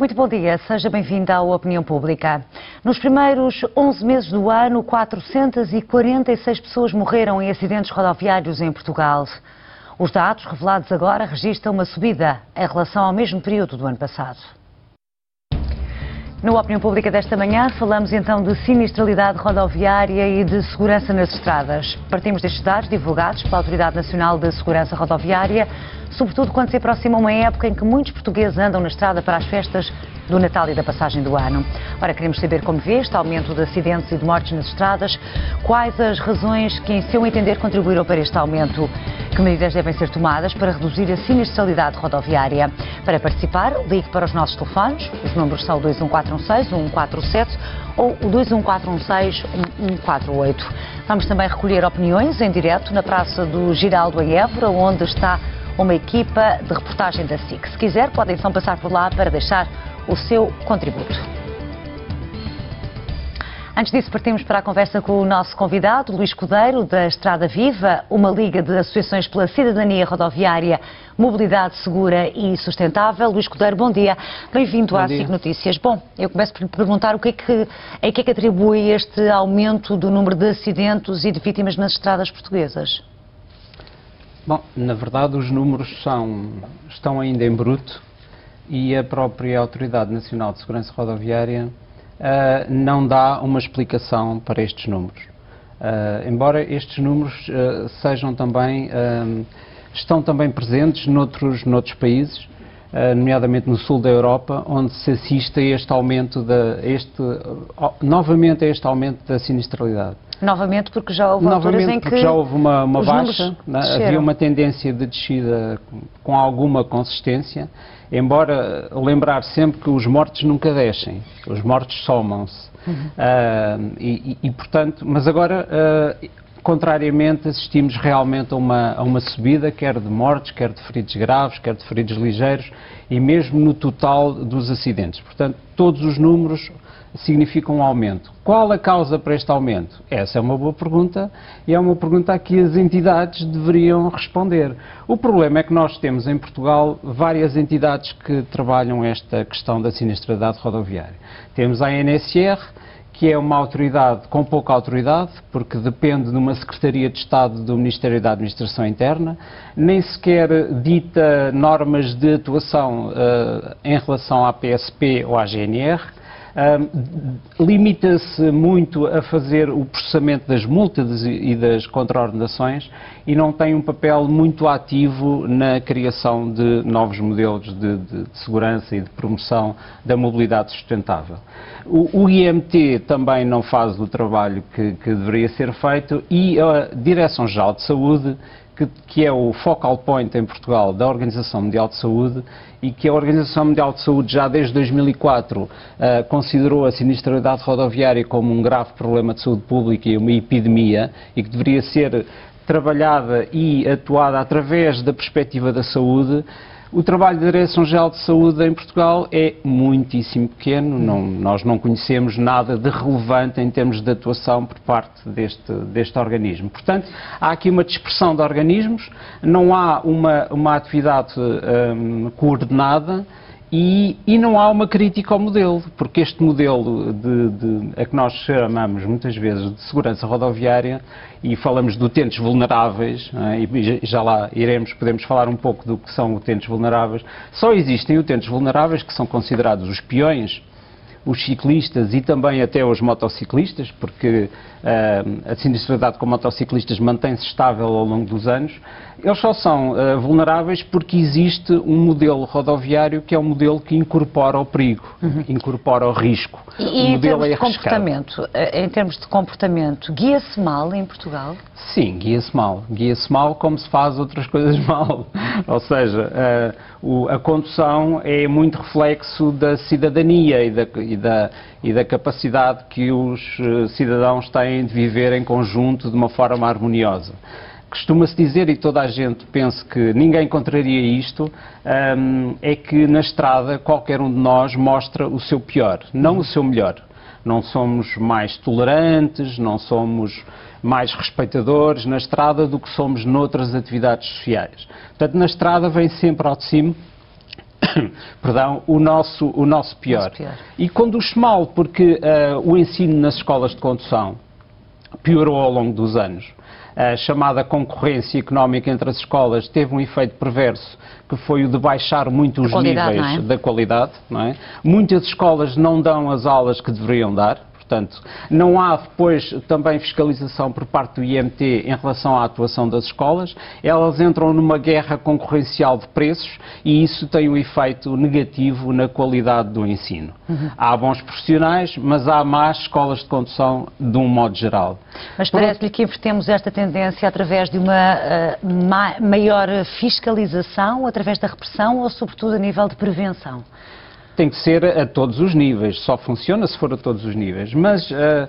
Muito bom dia, seja bem-vindo à Opinião Pública. Nos primeiros 11 meses do ano, 446 pessoas morreram em acidentes rodoviários em Portugal. Os dados revelados agora registram uma subida em relação ao mesmo período do ano passado. Na Opinião Pública desta manhã falamos então de sinistralidade rodoviária e de segurança nas estradas. Partimos destes dados divulgados pela Autoridade Nacional de Segurança Rodoviária, sobretudo quando se aproxima uma época em que muitos portugueses andam na estrada para as festas do Natal e da passagem do ano. Ora, queremos saber como vê este aumento de acidentes e de mortes nas estradas, quais as razões que, em seu entender, contribuíram para este aumento, que medidas devem ser tomadas para reduzir a sinistralidade rodoviária. Para participar, ligue para os nossos telefones, os números são o 21416 147 ou o 21416 1148. Vamos também recolher opiniões em direto na Praça do Giraldo em Évora, onde está uma equipa de reportagem da SIC. Se quiser, podem então passar por lá para deixar o seu contributo. Antes disso, partimos para a conversa com o nosso convidado, Luís Cudeiro, da Estrada Viva, uma liga de associações pela cidadania rodoviária, mobilidade segura e sustentável. Luís Cudeiro, bom dia. Bem-vindo à SIC Notícias. Bom, eu começo por perguntar o que é que, a que é que atribui este aumento do número de acidentes e de vítimas nas estradas portuguesas? Bom, na verdade os números são, estão ainda em bruto e a própria Autoridade Nacional de Segurança Rodoviária uh, não dá uma explicação para estes números. Uh, embora estes números uh, sejam também, estão também presentes noutros, noutros países, nomeadamente no sul da Europa, onde se assiste a este aumento, da, este, novamente a este aumento da sinistralidade. Novamente porque já houve Novamente alturas em porque que já houve uma, uma baixa, né? havia uma tendência de descida com alguma consistência, embora lembrar sempre que os mortos nunca descem, os mortos somam-se. Uhum. Uh, e, e, portanto, mas agora, uh, contrariamente, assistimos realmente a uma, a uma subida, quer de mortes, quer de feridos graves, quer de feridos ligeiros, e mesmo no total dos acidentes. Portanto, todos os números significa um aumento. Qual a causa para este aumento? Essa é uma boa pergunta e é uma pergunta a que as entidades deveriam responder. O problema é que nós temos em Portugal várias entidades que trabalham esta questão da sinistralidade rodoviária. Temos a NSR, que é uma autoridade com pouca autoridade, porque depende de uma Secretaria de Estado do Ministério da Administração Interna, nem sequer dita normas de atuação uh, em relação à PSP ou à GNR, limita-se muito a fazer o processamento das multas e das contraordenações e não tem um papel muito ativo na criação de novos modelos de, de, de segurança e de promoção da mobilidade sustentável. O, o, IMT também não faz o trabalho que, que deveria ser feito e a Direção-Geral de Saúde que, que, é o focal point em Portugal da Organização Mundial de Saúde e que a Organização Mundial de Saúde já desde 2004 uh, eh, considerou a sinistralidade rodoviária como um grave problema de saúde pública e uma epidemia e que deveria ser trabalhada e atuada através da perspectiva da saúde, o trabalho da Direção-Geral de Saúde em Portugal é muitíssimo pequeno, não, nós não conhecemos nada de relevante em termos de atuação por parte deste, deste organismo. Portanto, há aqui uma dispersão de organismos, não há uma, uma atividade hum, coordenada, e, e, não há uma crítica ao modelo, porque este modelo de, de, a que nós chamamos muitas vezes de segurança rodoviária e falamos de utentes vulneráveis, é? e já lá iremos, podemos falar um pouco do que são utentes vulneráveis, só existem utentes vulneráveis que são considerados os peões os ciclistas e também até os motociclistas, porque uh, a sinistralidade com motociclistas mantém-se estável ao longo dos anos, eles só são uh, vulneráveis porque existe um modelo rodoviário que é um modelo que incorpora o perigo, uhum. incorpora o risco. E, e em termos é de comportamento, em termos de comportamento, guia-se mal em Portugal? Sim, guia-se mal. Guia-se mal como se faz outras coisas mal. Ou seja, uh, o, a condução é muito reflexo da cidadania e da, e da, e da capacidade que os uh, cidadãos têm de viver em conjunto de uma forma harmoniosa. Costuma-se dizer, e toda a gente pensa que ninguém contraria isto, ehm, é que na estrada qualquer um de nós mostra o seu pior, não o seu melhor. Não somos mais tolerantes, não somos mais respeitadores na estrada do que somos noutras atividades sociais. Portanto, na estrada vem sempre ao de cima perdão, o nosso, o nosso pior. Nosso pior. E conduz mal, porque uh, o ensino nas escolas de condução piorou ao longo dos anos. A chamada concorrência económica entre as escolas teve um efeito perverso, que foi o de baixar muito os níveis é? da qualidade. É? Muitas escolas não dão as aulas que deveriam dar Portanto, não há depois também fiscalização por parte do IMT em relação à atuação das escolas. Elas entram numa guerra concorrencial de preços e isso tem um efeito negativo na qualidade do ensino. Uhum. Há bons profissionais, mas há más escolas de condução de um modo geral. Mas parece-lhe que invertemos esta tendência através de uma uh, maior fiscalização, através da repressão ou, sobretudo, a nível de prevenção? Tem que ser a todos os níveis, só funciona se for a todos os níveis. Mas, eh,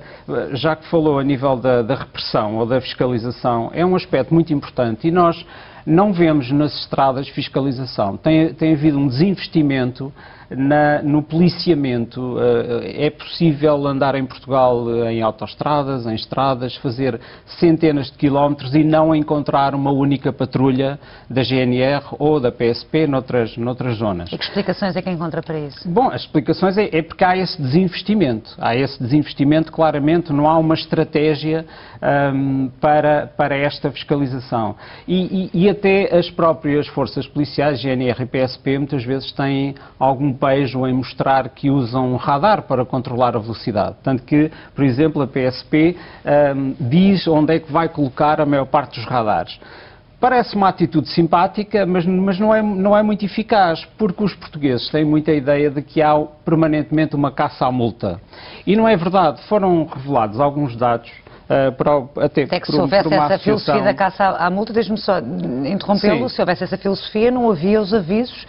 já que falou a nível da, da repressão ou da fiscalização, é um aspecto muito importante e nós não vemos nas estradas fiscalização. Tem, tem havido um desinvestimento na, no policiamento. Eh, é possível andar em Portugal eh, em autoestradas, em estradas, fazer centenas de quilómetros e não encontrar uma única patrulha da GNR ou da PSP noutras, noutras zonas. E que explicações é que encontra para isso? Bom, as explicações é, é porque há esse desinvestimento. Há esse desinvestimento, claramente, não há uma estratégia um, para, para esta fiscalização. E, e, e até as próprias forças policiais, GNR e PSP, muitas vezes têm algum pejo em mostrar que usam radar para controlar a velocidade. Tanto que, por exemplo, a PSP um, diz onde é que vai colocar a maior parte dos radares. Parece uma atitude simpática, mas, mas, não, é, não é muito eficaz, porque os portugueses têm muita ideia de que há permanentemente uma caça à multa. E não é verdade. Foram revelados alguns dados Uh, para, até, até que por, se houvesse essa filosofia da caça à multa, deixe-me só interrompê-lo, se houvesse essa filosofia não havia os avisos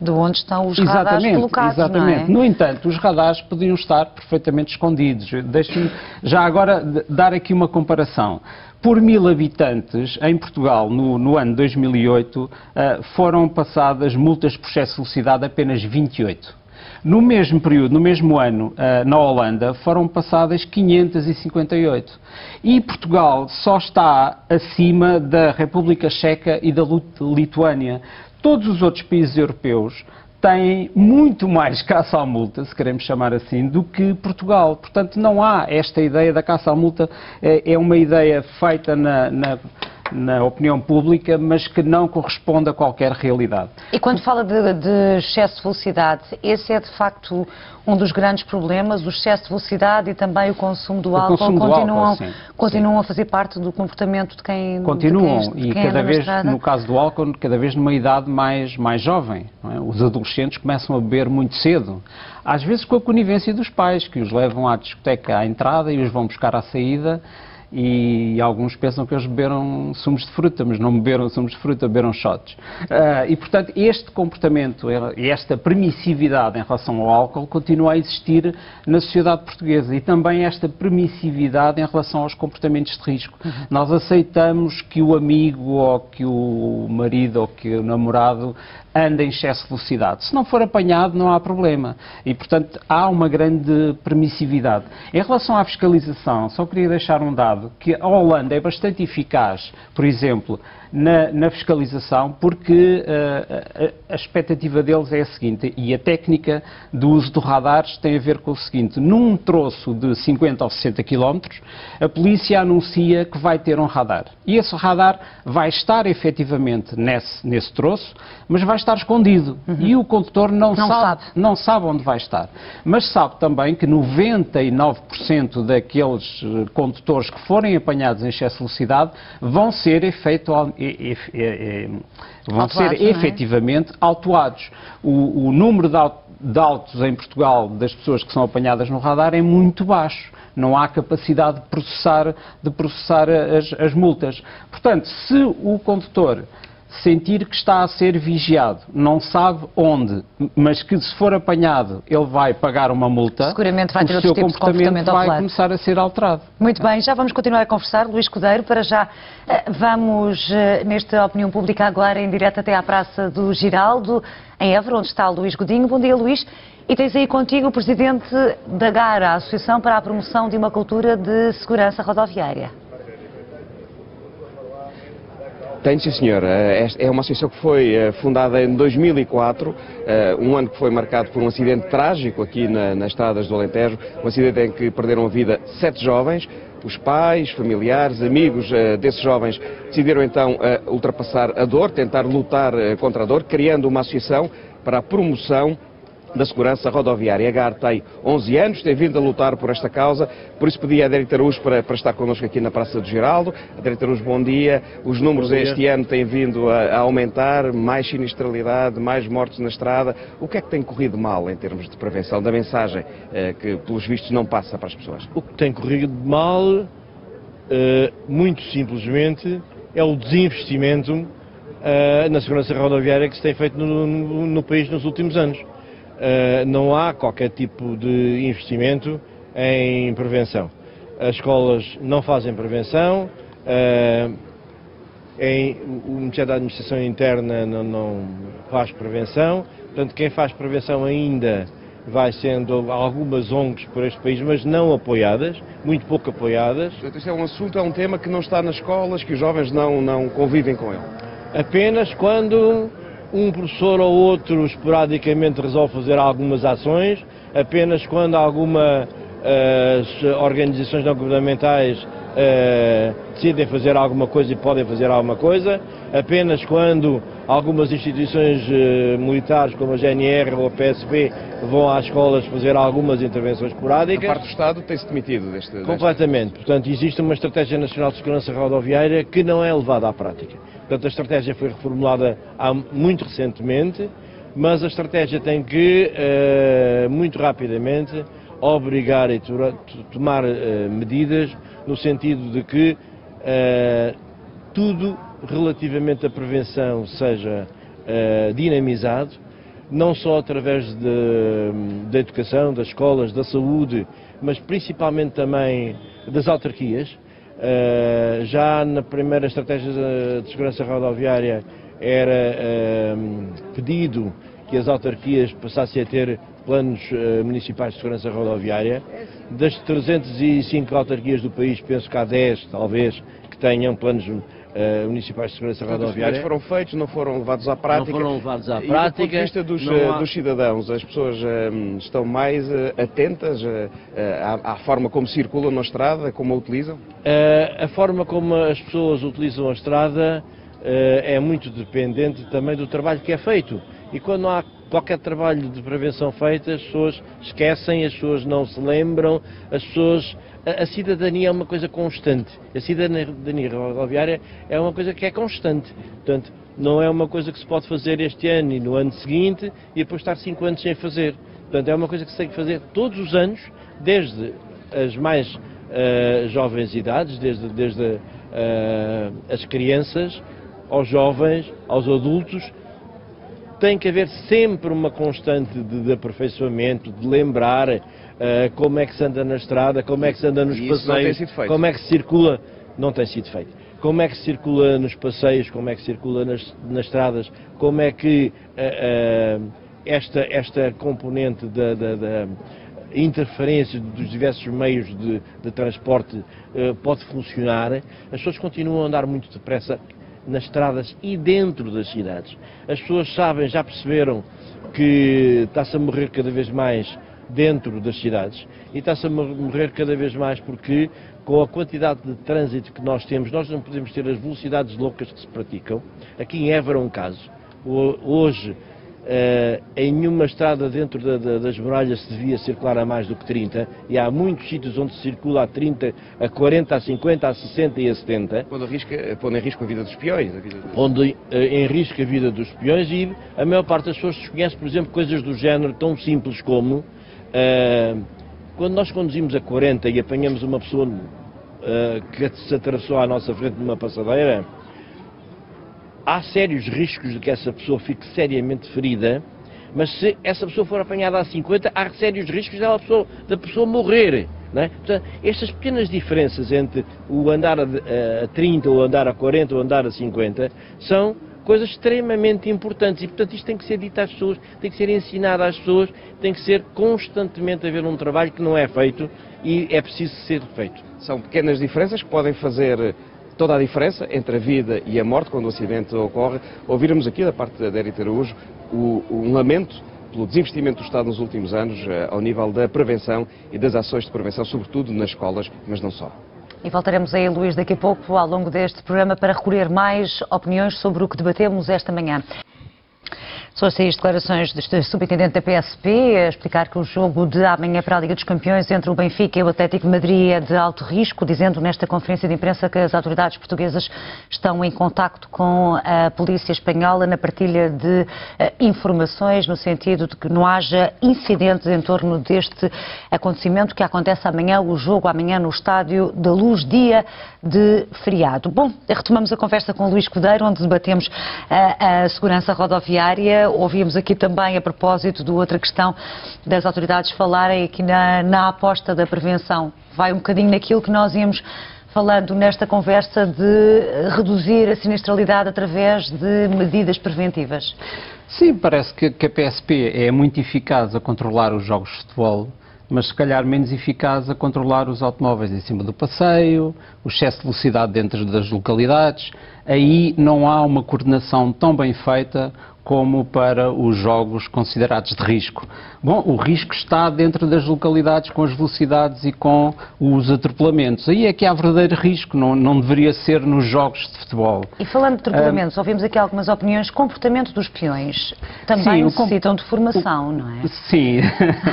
de onde estão os exatamente, radares colocados. Exatamente. É? No entanto, os radares podiam estar perfeitamente escondidos. Deixe-me já agora dar aqui uma comparação. Por mil habitantes, em Portugal, no, no ano 2008, uh, eh, foram passadas multas por excesso de velocidade apenas 28. No mesmo período, no mesmo ano, uh, na Holanda, foram passadas 558. E Portugal só está acima da República Checa e da Lituânia todos os outros países europeus têm muito mais caça à multa, se queremos chamar assim, do que Portugal. Portanto, não há esta ideia da caça à multa, é, é uma ideia feita na, na na opinião pública, mas que não corresponde a qualquer realidade. E quando fala de, de, excesso de velocidade, esse é de facto um dos grandes problemas, o excesso de velocidade e também o consumo do o álcool consumo continuam, do álcool, sim, continuam sim. a fazer parte do comportamento de quem Continuam, de quem, de e quem cada vez, no caso do álcool, cada vez numa idade mais, mais jovem. É? Os adolescentes começam a beber muito cedo. Às vezes com a conivência dos pais, que os levam à discoteca à entrada e os vão buscar à saída e alguns pensam que eles beberam sumos de fruta, mas não beberam sumos de fruta, beberam shots. Uh, e, portanto, este comportamento, esta permissividade em relação ao álcool continua a existir na sociedade portuguesa e também esta permissividade em relação aos comportamentos de risco. Uhum. Nós aceitamos que o amigo ou que o marido ou que o namorado anda em excesso de velocidade. Se não for apanhado, não há problema. E, portanto, há uma grande permissividade. Em relação à fiscalização, só queria deixar um dado, que a Holanda é bastante eficaz, por exemplo, na, na fiscalização, porque uh, a, a, expectativa deles é a seguinte, e a técnica do uso de radares tem a ver com o seguinte, num troço de 50 ou 60 km, a polícia anuncia que vai ter um radar. E esse radar vai estar efetivamente nesse, nesse troço, mas vai estar escondido. Uhum. E o condutor não, não sabe, sabe, não sabe onde vai estar. Mas sabe também que 99% daqueles eh, condutores que forem apanhados em excesso de velocidade vão ser efeito, e, e, vão autuados, ser é? efetivamente autuados. O, o número de, de autos em Portugal das pessoas que são apanhadas no radar é muito baixo não há capacidade de processar, de processar as, as, multas. Portanto, se o condutor sentir que está a ser vigiado, não sabe onde, mas que se for apanhado ele vai pagar uma multa, Seguramente vai ter o seu comportamento, comportamento vai começar a ser alterado. Muito bem, já vamos continuar a conversar. Luís Cudeiro, para já eh, vamos eh, nesta opinião pública agora em direto até à Praça do Giraldo, em Évora, onde está Luís Godinho. Bom dia, Luís. E tens aí contigo o Presidente da GARA, a Associação para a Promoção de uma Cultura de Segurança Rodoviária. Tenho, sim, senhor. Eh, é uma associação que foi eh, fundada em 2004, eh, um ano que foi marcado por um acidente trágico aqui nas estradas do Alentejo, um acidente em que perderam a vida sete jovens. Os pais, familiares, amigos desses jovens decidiram então ultrapassar a dor, tentar lutar contra a dor, criando uma associação para a promoção da Segurança Rodoviária. A GAR tem 11 anos, tem vindo a lutar por esta causa, por isso pedi à Adérita Araújo para, para estar connosco aqui na Praça do Geraldo. Adérita Araújo, bom dia. Os números este ano têm vindo a, a, aumentar, mais sinistralidade, mais mortes na estrada. O que é que tem corrido mal em termos de prevenção, da mensagem eh, que, pelos vistos, não passa para as pessoas? O que tem corrido mal, eh, muito simplesmente, é o desinvestimento Uh, na segurança rodoviária que se tem feito no, no, no país nos últimos anos. Uh, não há qualquer tipo de investimento em prevenção. As escolas não fazem prevenção, uh, em, o Ministério da Administração Interna não, não, faz prevenção, portanto, quem faz prevenção ainda vai sendo algumas ONGs por este país, mas não apoiadas, muito pouco apoiadas. Portanto, isto é um assunto, é um tema que não está nas escolas, que os jovens não, não convivem com ele. Apenas quando um professor ou outro esporadicamente resolve fazer algumas ações, apenas quando algumas uh, organizações não governamentais uh, decidem fazer alguma coisa e podem fazer alguma coisa, apenas quando algumas instituições uh, militares como a GNR ou a PSP vão às escolas fazer algumas intervenções esporádicas. A parte do Estado tem-se demitido deste... Completamente. Portanto, existe uma Estratégia Nacional de Segurança Rodoviária que não é levada à prática. Portanto, a estratégia foi reformulada há muito recentemente, mas a estratégia tem que, uh, muito rapidamente, obrigar e tomar uh, medidas no sentido de que uh, tudo relativamente à prevenção seja dinamizado, não só através da educação, das escolas, da saúde, mas principalmente também das autarquias, já na primeira estratégia de segurança rodoviária era pedido que as autarquias passassem a ter planos uh, municipais de segurança rodoviária. Das 305 autarquias do país, penso que há 10, talvez, que tenham planos uh, municipais de segurança Portanto, rodoviária. Os foram feitos, não foram levados à prática. Não foram levados à prática. E do ponto de vista dos, eh, há... dos cidadãos, as pessoas uh, estão mais uh, atentas à, à, forma como circulam na estrada, como a utilizam? a forma como as pessoas utilizam a estrada é muito dependente também do trabalho que é feito. E quando há qualquer trabalho de prevenção feito, as pessoas esquecem, as pessoas não se lembram, as pessoas a, a, cidadania é uma coisa constante. A cidadania rodoviária é uma coisa que é constante. Portanto, não é uma coisa que se pode fazer este ano e no ano seguinte e depois estar cinco anos sem fazer. Portanto, é uma coisa que se tem que fazer todos os anos, desde as mais uh, jovens idades, desde, desde uh, as crianças, aos jovens, aos adultos, tem que haver sempre uma constante de, de aperfeiçoamento, de lembrar uh, como é que se anda na estrada, como é que se anda nos e passeios, como é que se circula. Não tem sido feito. Como é que se circula nos passeios, como é que se circula nas, nas estradas, como é que uh, uh, esta, esta componente da, da, da interferência dos diversos meios de, de transporte pode funcionar, as pessoas continuam a andar muito depressa nas estradas e dentro das cidades. As pessoas sabem, já perceberam que está-se a morrer cada vez mais dentro das cidades e está-se a morrer cada vez mais porque com a quantidade de trânsito que nós temos, nós não podemos ter as velocidades loucas que se praticam. Aqui em Évora um caso. Hoje Uh, em nenhuma estrada dentro da, da, das muralhas se devia circular a mais do que 30 e há muitos sítios onde se circula a 30, a 40, a 50, a 60 e a 70. Pondo, arrisca, pondo em risco a vida dos peões. A vida dos... Pondo uh, em risco a vida dos peões e a maior parte das pessoas desconhece, por exemplo, coisas do género tão simples como uh, quando nós conduzimos a 40 e apanhamos uma pessoa que se atravessou à nossa frente numa passadeira, há sérios riscos de que essa pessoa fique seriamente ferida, mas se essa pessoa for apanhada a 50, há sérios riscos da pessoa, da pessoa morrer. É? Portanto, estas pequenas diferenças entre o andar a, a 30, ou andar a 40, ou andar a 50, são coisas extremamente importantes e, portanto, isto tem que ser dito às pessoas, tem que ser ensinado às pessoas, tem que ser constantemente haver um trabalho que não é feito e é preciso ser feito. São pequenas diferenças que podem fazer toda a diferença entre a vida e a morte quando o acidente ocorre. Ouvirmos aqui da parte da Érita Araújo o, um lamento pelo desinvestimento do Estado nos últimos anos eh, ao nível da prevenção e das ações de prevenção, sobretudo nas escolas, mas não só. E voltaremos aí, Luís, daqui a pouco, ao longo deste programa, para recolher mais opiniões sobre o que debatemos esta manhã. São as declarações do subintendente da PSP a explicar que o jogo de amanhã para a Liga dos Campeões entre o Benfica e o Atlético de Madrid é de alto risco, dizendo nesta conferência de imprensa que as autoridades portuguesas estão em contacto com a polícia espanhola na partilha de uh, informações no sentido de que não haja incidentes em torno deste acontecimento que acontece amanhã, o jogo amanhã no Estádio da Luz, dia de feriado. Bom, retomamos a conversa com o Luís Codeiro, onde debatemos a, a segurança rodoviária. Ouvimos aqui também, a propósito de outra questão, das autoridades falarem aqui na, na aposta da prevenção. Vai um bocadinho naquilo que nós íamos falando nesta conversa de reduzir a sinistralidade através de medidas preventivas. Sim, parece que, que a PSP é muito eficaz a controlar os jogos de futebol mas se calhar menos eficaz a controlar os automóveis em cima do passeio, o excesso de velocidade dentro das localidades. Aí não há uma coordenação tão bem feita como para os jogos considerados de risco. Bom, o risco está dentro das localidades com as velocidades e com os atropelamentos. Aí é que há verdadeiro risco, não, não deveria ser nos jogos de futebol. E falando de atropelamentos, ah, ouvimos aqui algumas opiniões. Comportamento dos peões também sim, necessitam de formação, o, não é? Sim,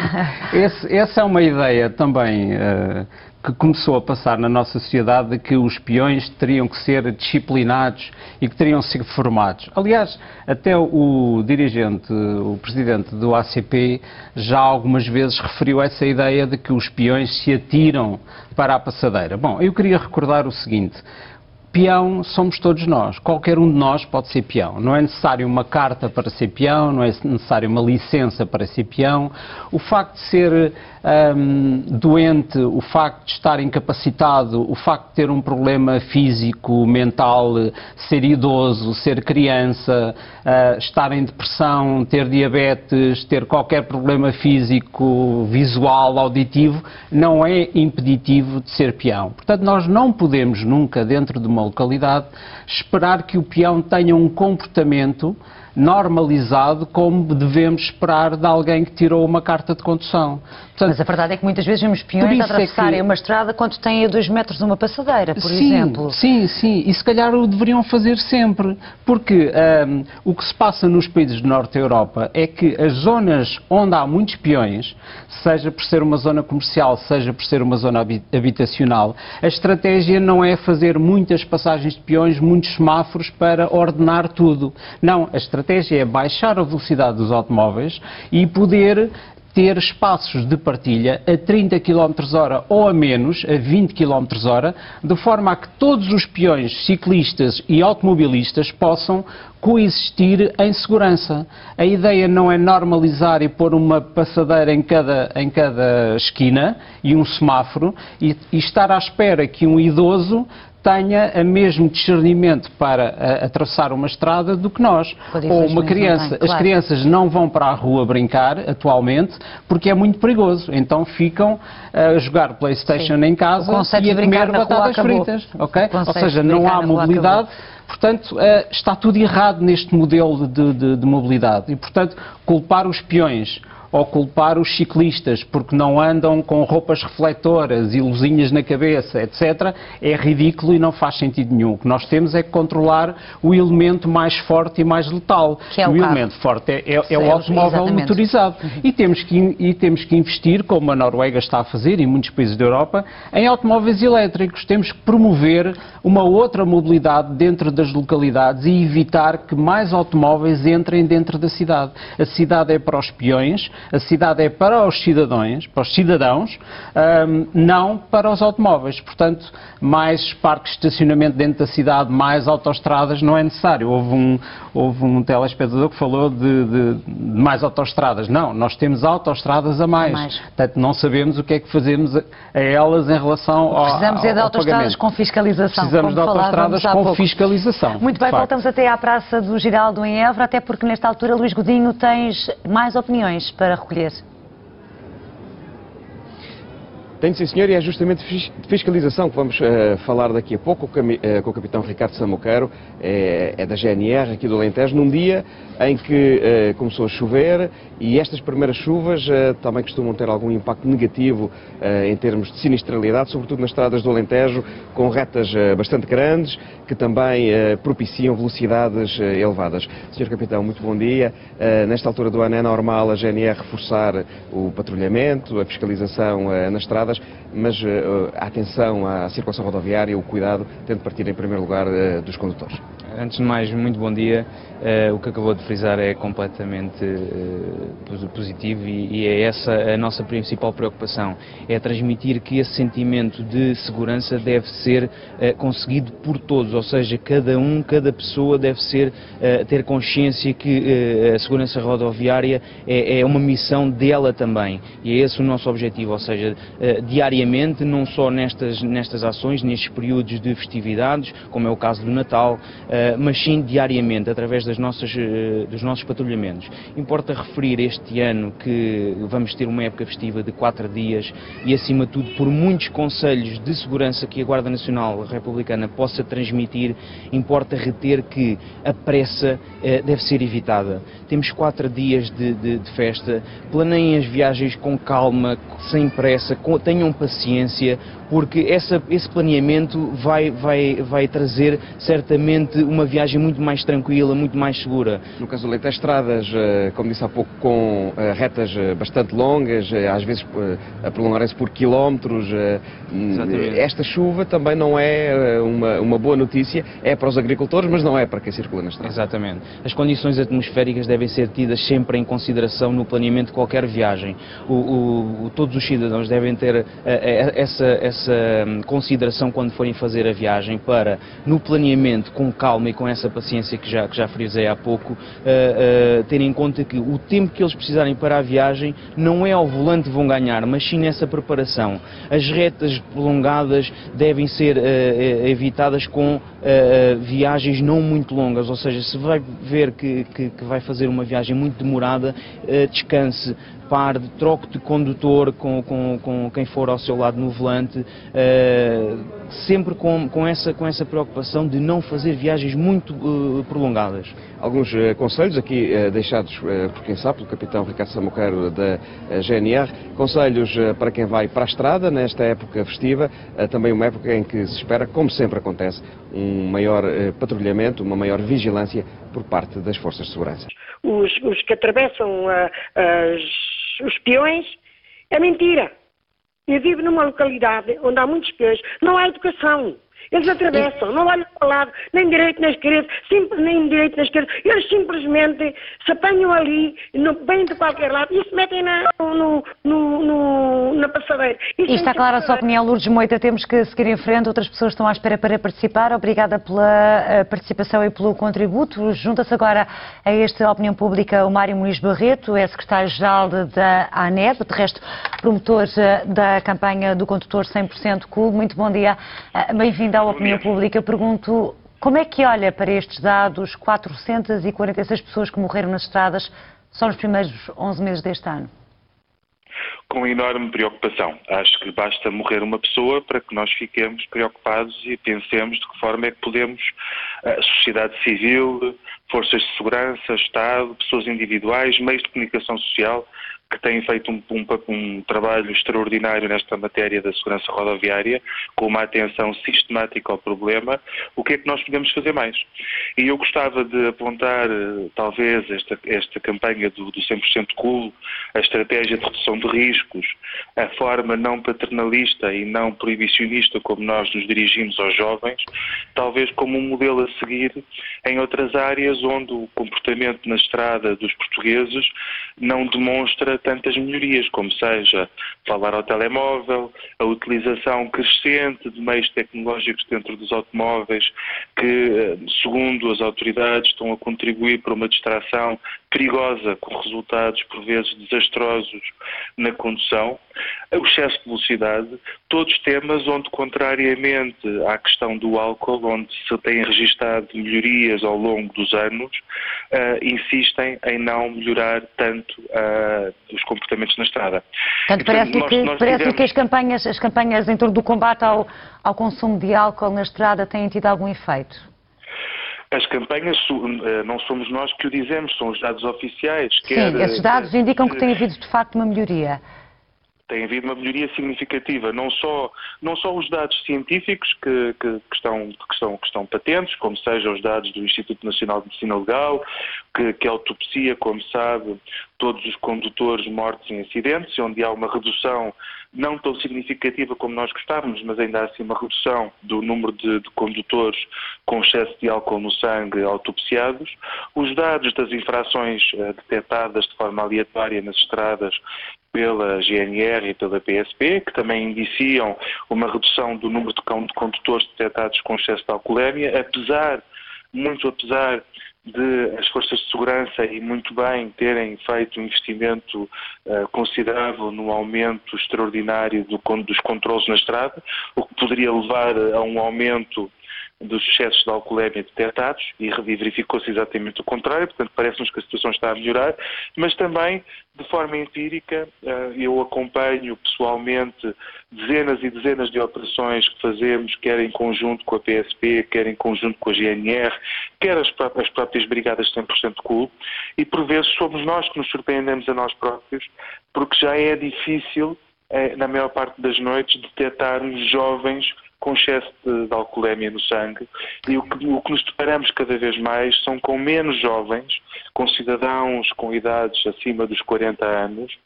Esse, essa é uma ideia também uh, que começou a passar na nossa sociedade de que os peões teriam que ser disciplinados e que teriam que ser formados. Aliás, até o dirigente, o presidente do ACP, já algumas vezes referiu essa ideia de que os peões se atiram para a passadeira. Bom, eu queria recordar o seguinte. Peão somos todos nós. Qualquer um de nós pode ser peão. Não é necessário uma carta para ser peão, não é necessário uma licença para ser peão. O facto de ser um, doente, o facto de estar incapacitado, o facto de ter um problema físico, mental, ser idoso, ser criança, uh, estar em depressão, ter diabetes, ter qualquer problema físico, visual, auditivo, não é impeditivo de ser peão. Portanto, nós não podemos nunca, dentro de uma localidade, esperar que o peão tenha um comportamento normalizado como devemos esperar de alguém que tirou uma carta de condução. Portanto, Mas a verdade é que muitas vezes vemos peões a atravessarem é que... uma estrada quando têm a dois metros uma passadeira, por sim, exemplo. Sim, sim, e se calhar o deveriam fazer sempre, porque um, o que se passa nos países do Norte da Europa é que as zonas onde há muitos peões, seja por ser uma zona comercial, seja por ser uma zona habitacional, a estratégia não é fazer muitas passagens de peões, muitos semáforos para ordenar tudo. Não, a estratégia estratégia é baixar a velocidade dos automóveis e poder ter espaços de partilha a 30 km hora ou a menos, a 20 km hora, de forma a que todos os peões, ciclistas e automobilistas possam coexistir em segurança. A ideia não é normalizar e pôr uma passadeira em cada, em cada esquina e um semáforo e, e estar à espera que um idoso tenha o mesmo discernimento para atravessar uma estrada do que nós. Ou uma criança. Claro. As crianças não vão para a rua brincar atualmente porque é muito perigoso. Então ficam a jogar Playstation Sim. em casa e a comer batatas fritas. Okay? Ou seja, não há mobilidade. Portanto, está tudo errado neste modelo de, de, de mobilidade. E, portanto, culpar os peões ou culpar os ciclistas porque não andam com roupas refletoras e luzinhas na cabeça, etc., é ridículo e não faz sentido nenhum. O que nós temos é que controlar o elemento mais forte e mais letal. Que é o, o elemento forte é, é, é o automóvel exatamente. motorizado. Uhum. E, temos que, e temos que investir, como a Noruega está a fazer e muitos países da Europa, em automóveis elétricos. Temos que promover uma outra mobilidade dentro das localidades e evitar que mais automóveis entrem dentro da cidade. A cidade é para os peões, a cidade é para os cidadãos, para os cidadãos, não para os automóveis. Portanto, mais parques de estacionamento dentro da cidade, mais autoestradas não é necessário. Houve um, houve um telespectador que falou de, de, de mais autoestradas. Não, nós temos autoestradas a mais. mais. Portanto, não sabemos o que é que fazemos a, a elas em relação ao Precisamos é de autoestradas com fiscalização. Precisamos de autoestradas com fiscalização. Muito bem, voltamos até à Praça do Giraldo em Évora, até porque nesta altura, Luís Godinho, tens mais opiniões para recolher. Tenho sim, senhor, e é justamente de fiscalização que vamos uh, falar daqui a pouco com, uh, com o capitão Ricardo Samuqueiro, é, é, da GNR aqui do Alentejo, num dia em que uh, começou a chover e estas primeiras chuvas também costumam ter algum impacto negativo em termos de sinistralidade, sobretudo nas estradas do Alentejo, com retas bastante grandes, que também propiciam velocidades elevadas. Senhor capitão, muito bom dia. nesta altura do ano é normal a GNR reforçar o patrulhamento, a fiscalização nas mas a atenção à circulação rodoviária, o cuidado, tem de partir em primeiro lugar uh, dos condutores. Antes de mais, muito bom dia. Uh, o que acabou de frisar é completamente uh, positivo e, e, é essa a nossa principal preocupação. É transmitir que esse sentimento de segurança deve ser uh, conseguido por todos, ou seja, cada um, cada pessoa deve ser, ter consciência que a segurança rodoviária é, é, uma missão dela também. E é esse o nosso objetivo, ou seja, diariamente, não só nestas, nestas ações, nestes períodos de festividades, como é o caso do Natal, mas sim diariamente, através das nossas, eh, dos nossos patrulhamentos. Importa referir este ano que vamos ter uma época festiva de quatro dias e, acima de tudo, por muitos conselhos de segurança que a Guarda Nacional Republicana possa transmitir, importa reter que a pressa eh, deve ser evitada. Temos quatro dias de, de, de festa, planeiem as viagens com calma, sem pressa, com, tenham paciência, porque essa, esse planeamento vai, vai, vai trazer certamente uma viagem muito mais tranquila, muito mais segura. No caso do Leite, as estradas, eh, como disse há pouco, com eh, retas eh, bastante longas, às vezes a prolongarem-se por quilómetros. Exatamente. Esta chuva também não é uma, uma boa notícia, é para os agricultores, mas não é para quem circula na estrada. Exatamente. As condições atmosféricas devem ser tidas sempre em consideração no planeamento de qualquer viagem. O, o, todos os cidadãos devem ter essa, essa essa hum, consideração quando forem fazer a viagem para, no planeamento, com calma e com essa paciência que já, que já frisei há pouco, uh, uh, terem em conta que o tempo que eles precisarem para a viagem não é ao volante que vão ganhar, mas sim nessa preparação. As retas prolongadas devem ser uh, evitadas com viagens não muito longas, ou seja, se vai ver que, que, que vai fazer uma viagem muito demorada, descanse, pare, troque de condutor com, com, com quem for ao seu lado no volante, uh, sempre com, com, essa, com essa preocupação de não fazer viagens muito uh, prolongadas. Alguns uh, conselhos aqui deixados por quem sabe, pelo capitão Ricardo Samuqueiro da GNR, conselhos para quem vai para a estrada nesta época festiva, também uma época em que se espera, como sempre acontece, um maior patrulhamento, uma maior vigilância por parte das forças de segurança. Os, os que atravessam as os peões, é mentira. Eu vivo numa localidade onde há muitos peões, não há educação. Eles atravessam, não olham para o lado, nem direito nem esquerdo, nem direito nem esquerdo. Eles simplesmente se apanham ali, no, bem de qualquer lado, e se metem na, no, no, no, na passadeira. E, e está clara a sua opinião, Lourdes Moita. Temos que seguir em frente. Outras pessoas estão à espera para participar. Obrigada pela eh, participação e pelo contributo. Junta-se agora a esta opinião pública o Mário Muniz Barreto, é secretário-geral da ANEB, de resto promotor eh, da campanha do condutor 100% cool. Muito bom dia. Eh, bem-vindo à opinião pública. Eu pergunto como é que olha para estes dados, 446 pessoas que morreram nas estradas só nos primeiros 11 meses deste ano? Com enorme preocupação. Acho que basta morrer uma pessoa para que nós fiquemos preocupados e pensemos de que forma é que podemos, a sociedade civil, forças de segurança, Estado, pessoas individuais, meios de comunicação social, que têm feito um, um, um, trabalho extraordinário nesta matéria da segurança rodoviária, com uma atenção sistemática ao problema, o que é que nós podemos fazer mais? E eu gostava de apontar, eh, talvez, esta, esta campanha do, do 100% cool, a estratégia de redução de riscos, a forma não paternalista e não proibicionista como nós nos dirigimos aos jovens, talvez como um modelo a seguir em outras áreas onde o comportamento na estrada dos portugueses não demonstra tantas melhorias, como seja falar ao telemóvel, a utilização crescente de meios tecnológicos dentro dos automóveis, que, eh, segundo as autoridades, estão a contribuir para uma distração perigosa, com resultados por vezes desastrosos na condução, o excesso de velocidade, todos temas onde, contrariamente à questão do álcool, onde se têm registado melhorias ao longo dos anos, uh, insistem em não melhorar tanto uh, os comportamentos na estrada. Portanto, parece-lhe que, parece tivemos... que as, campanhas, as campanhas em torno do combate ao, ao consumo de álcool na estrada têm tido algum efeito? As campanhas eh, não somos nós que o dizemos, são os dados oficiais. Sim, esses dados indicam que tem havido de facto uma melhoria tem havido uma melhoria significativa, não só, não só os dados científicos que, que, que, estão, que, estão, que estão patentes, como sejam os dados do Instituto Nacional de Medicina Legal, que, que autopsia, como sabe, todos os condutores mortos em acidentes, onde há uma redução não tão significativa como nós gostávamos, mas ainda assim uma redução do número de, de condutores com excesso de álcool no sangue autopsiados. Os dados das infrações uh, detectadas de forma aleatória nas estradas pela GNR e pela PSP, que também indiciam uma redução do número de condutores detectados com excesso de alcoolemia, apesar, muito apesar de as forças de segurança e muito bem terem feito um investimento uh, considerável no aumento extraordinário do, dos controles na estrada, o que poderia levar a um aumento dos excessos de alcoolemia detectados e verificou-se exatamente o contrário, portanto parece-nos que a situação está a melhorar, mas também de forma empírica eh, eu acompanho pessoalmente dezenas e dezenas de operações que fazemos, quer em conjunto com a PSP, quer em conjunto com a GNR, quer as próprias, as próprias brigadas 100% cool, e por vezes somos nós que nos surpreendemos a nós próprios, porque já é difícil, na maior parte das noites, detectarmos jovens com excesso de, de alcoolemia no sangue e o que, o que, nos deparamos cada vez mais são com menos jovens, com cidadãos com idades acima dos 40 anos,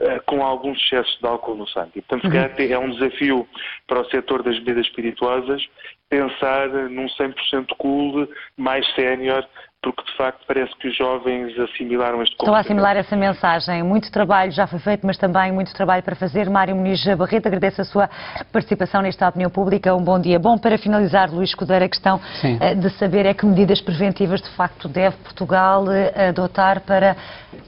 uh, com alguns excessos de álcool no sangue. Portanto, uhum. é um desafio para o setor das bebidas espirituosas pensar num 100% cool mais sénior porque de facto parece que os jovens assimilaram este Estão a assimilar essa mensagem. Muito trabalho já foi feito, mas também muito trabalho para fazer. Mário Muniz Barreto, agradeço a sua participação nesta opinião pública. Um bom dia. Bom, para finalizar, Luís Escudeiro, a questão Sim. Eh, de saber é que medidas preventivas de facto deve Portugal eh, adotar para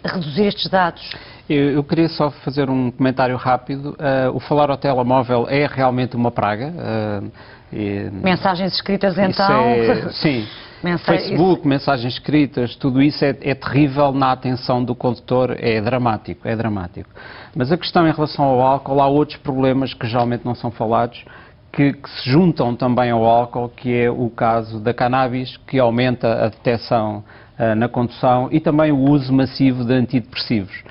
reduzir estes dados. Eu, eu, queria só fazer um comentário rápido. Uh, o falar ao telemóvel é realmente uma praga. Uh, e, Mensagens escritas então. É, sim. Facebook, isso... mensagens escritas, tudo isso é, é, terrível na atenção do condutor, é dramático, é dramático. Mas a questão em relação ao álcool, há outros problemas que geralmente não são falados, que, que se juntam também ao álcool, que é o caso da cannabis, que aumenta a detecção uh, na condução e também o uso massivo de antidepressivos.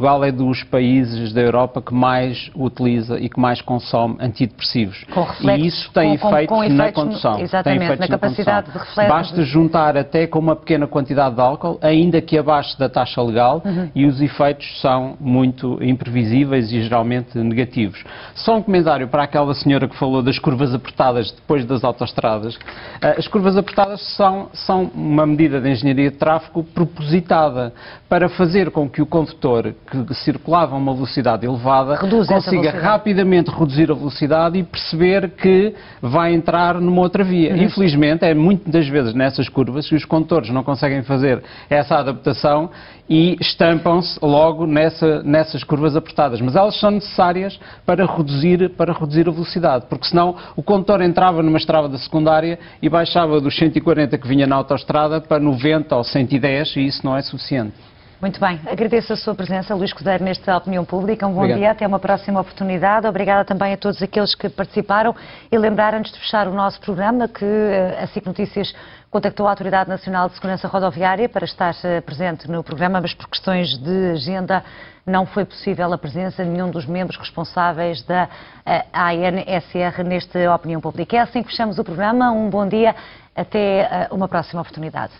Portugal é dos países da Europa que mais utiliza e que mais consome antidepressivos. Reflexos, e isso tem com, efeitos, com, com na condução. Exatamente, efeitos na capacidade na de reflexo. Basta juntar até com uma pequena quantidade de álcool, ainda que abaixo da taxa legal, uhum. e os efeitos são muito imprevisíveis e geralmente negativos. Só um comentário para aquela senhora que falou das curvas apertadas depois das autoestradas. Ah, as curvas apertadas são, são uma medida de engenharia de tráfego propositada para fazer com que o condutor que circulava a uma velocidade elevada Reduz consiga rapidamente reduzir a velocidade e perceber que vai entrar numa outra via. Uhum. Infelizmente, é muitas das vezes nessas curvas que os condutores não conseguem fazer essa adaptação e estampam-se logo nessa, nessas curvas apertadas. Mas elas são necessárias para reduzir, para reduzir a velocidade, porque senão o condutor entrava numa estrada secundária e baixava dos 140 que vinha na autoestrada para 90 ou 110 e isso não é suficiente. Muito bem, agradeço a sua presença, Luís Codeiro, nesta opinião pública. Um bom Obrigado. dia, até uma próxima oportunidade. Obrigada também a todos aqueles que participaram e lembrar, antes de fechar o nosso programa, que eh, a SIC Notícias contactou a Autoridade Nacional de Segurança Rodoviária para estar eh, presente no programa, mas por questões de agenda não foi possível a presença de nenhum dos membros responsáveis da eh, ANSR nesta opinião pública. É assim que fechamos o programa. Um bom dia, até uma próxima oportunidade.